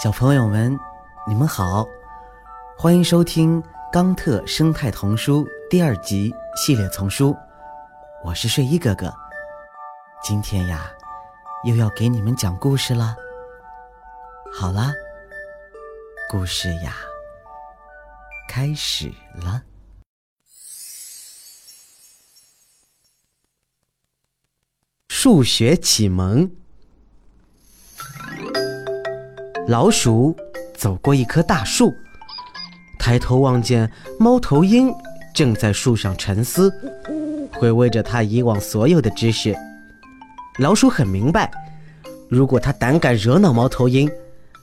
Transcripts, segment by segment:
小朋友们，你们好，欢迎收听《冈特生态童书》第二集系列丛书。我是睡衣哥哥，今天呀，又要给你们讲故事了。好啦，故事呀，开始了。数学启蒙。老鼠走过一棵大树，抬头望见猫头鹰正在树上沉思，回味着他以往所有的知识。老鼠很明白，如果他胆敢惹恼猫头鹰，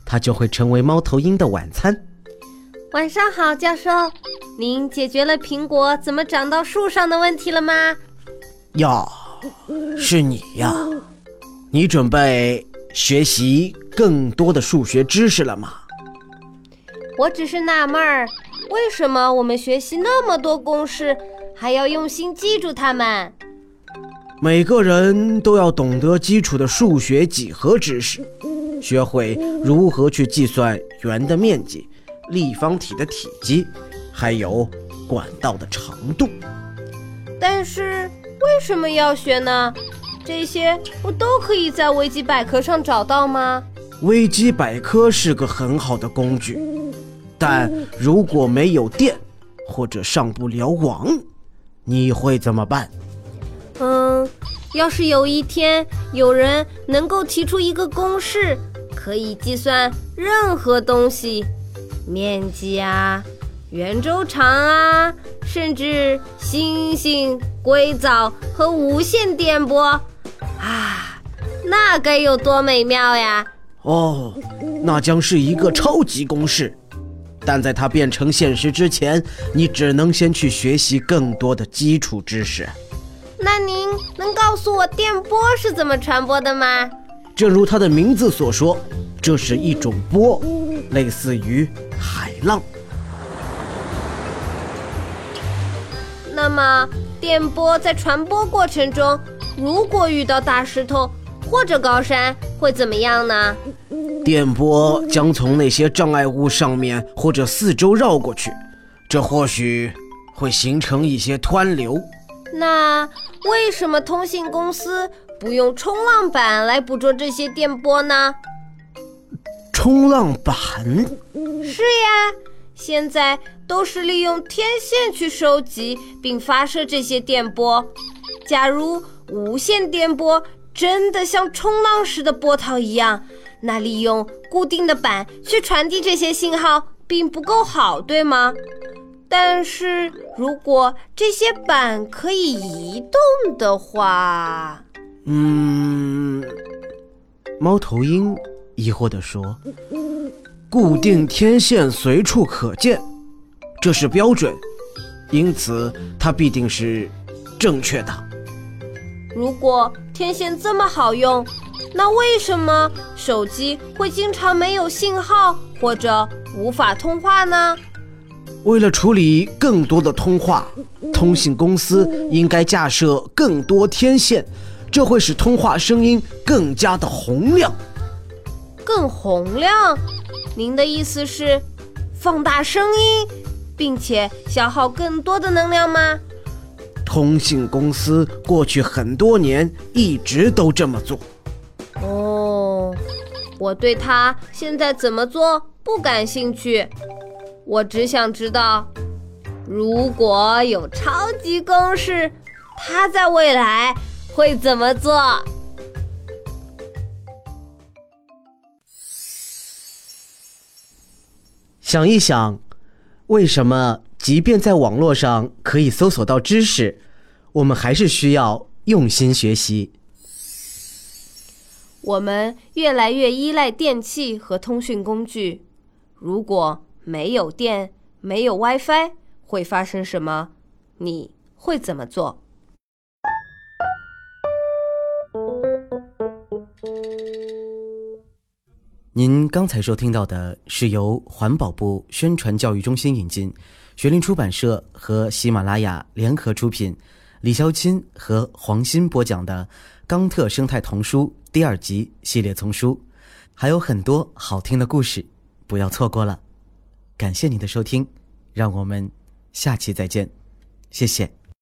他就会成为猫头鹰的晚餐。晚上好，教授，您解决了苹果怎么长到树上的问题了吗？呀，是你呀，你准备学习？更多的数学知识了吗？我只是纳闷儿，为什么我们学习那么多公式，还要用心记住它们？每个人都要懂得基础的数学几何知识，学会如何去计算圆的面积、立方体的体积，还有管道的长度。但是为什么要学呢？这些不都可以在维基百科上找到吗？维基百科是个很好的工具，但如果没有电或者上不了网，你会怎么办？嗯，要是有一天有人能够提出一个公式，可以计算任何东西，面积啊、圆周长啊，甚至星星、硅藻和无线电波，啊，那该有多美妙呀！哦，那将是一个超级公式，但在它变成现实之前，你只能先去学习更多的基础知识。那您能告诉我电波是怎么传播的吗？正如它的名字所说，这是一种波，类似于海浪。那么，电波在传播过程中，如果遇到大石头或者高山，会怎么样呢？电波将从那些障碍物上面或者四周绕过去，这或许会形成一些湍流。那为什么通信公司不用冲浪板来捕捉这些电波呢？冲浪板？是呀，现在都是利用天线去收集并发射这些电波。假如无线电波。真的像冲浪时的波涛一样，那利用固定的板去传递这些信号并不够好，对吗？但是如果这些板可以移动的话，嗯，猫头鹰疑惑地说：“固定天线随处可见，这是标准，因此它必定是正确的。”如果天线这么好用，那为什么手机会经常没有信号或者无法通话呢？为了处理更多的通话，通信公司应该架设更多天线，这会使通话声音更加的洪亮。更洪亮？您的意思是放大声音，并且消耗更多的能量吗？通信公司过去很多年一直都这么做。我对他现在怎么做不感兴趣，我只想知道，如果有超级公式，他在未来会怎么做？想一想，为什么即便在网络上可以搜索到知识？我们还是需要用心学习。我们越来越依赖电器和通讯工具，如果没有电、没有 WiFi，会发生什么？你会怎么做？您刚才收听到的是由环保部宣传教育中心引进，学林出版社和喜马拉雅联合出品。李潇钦和黄鑫播讲的《冈特生态童书》第二集系列丛书，还有很多好听的故事，不要错过了。感谢你的收听，让我们下期再见，谢谢。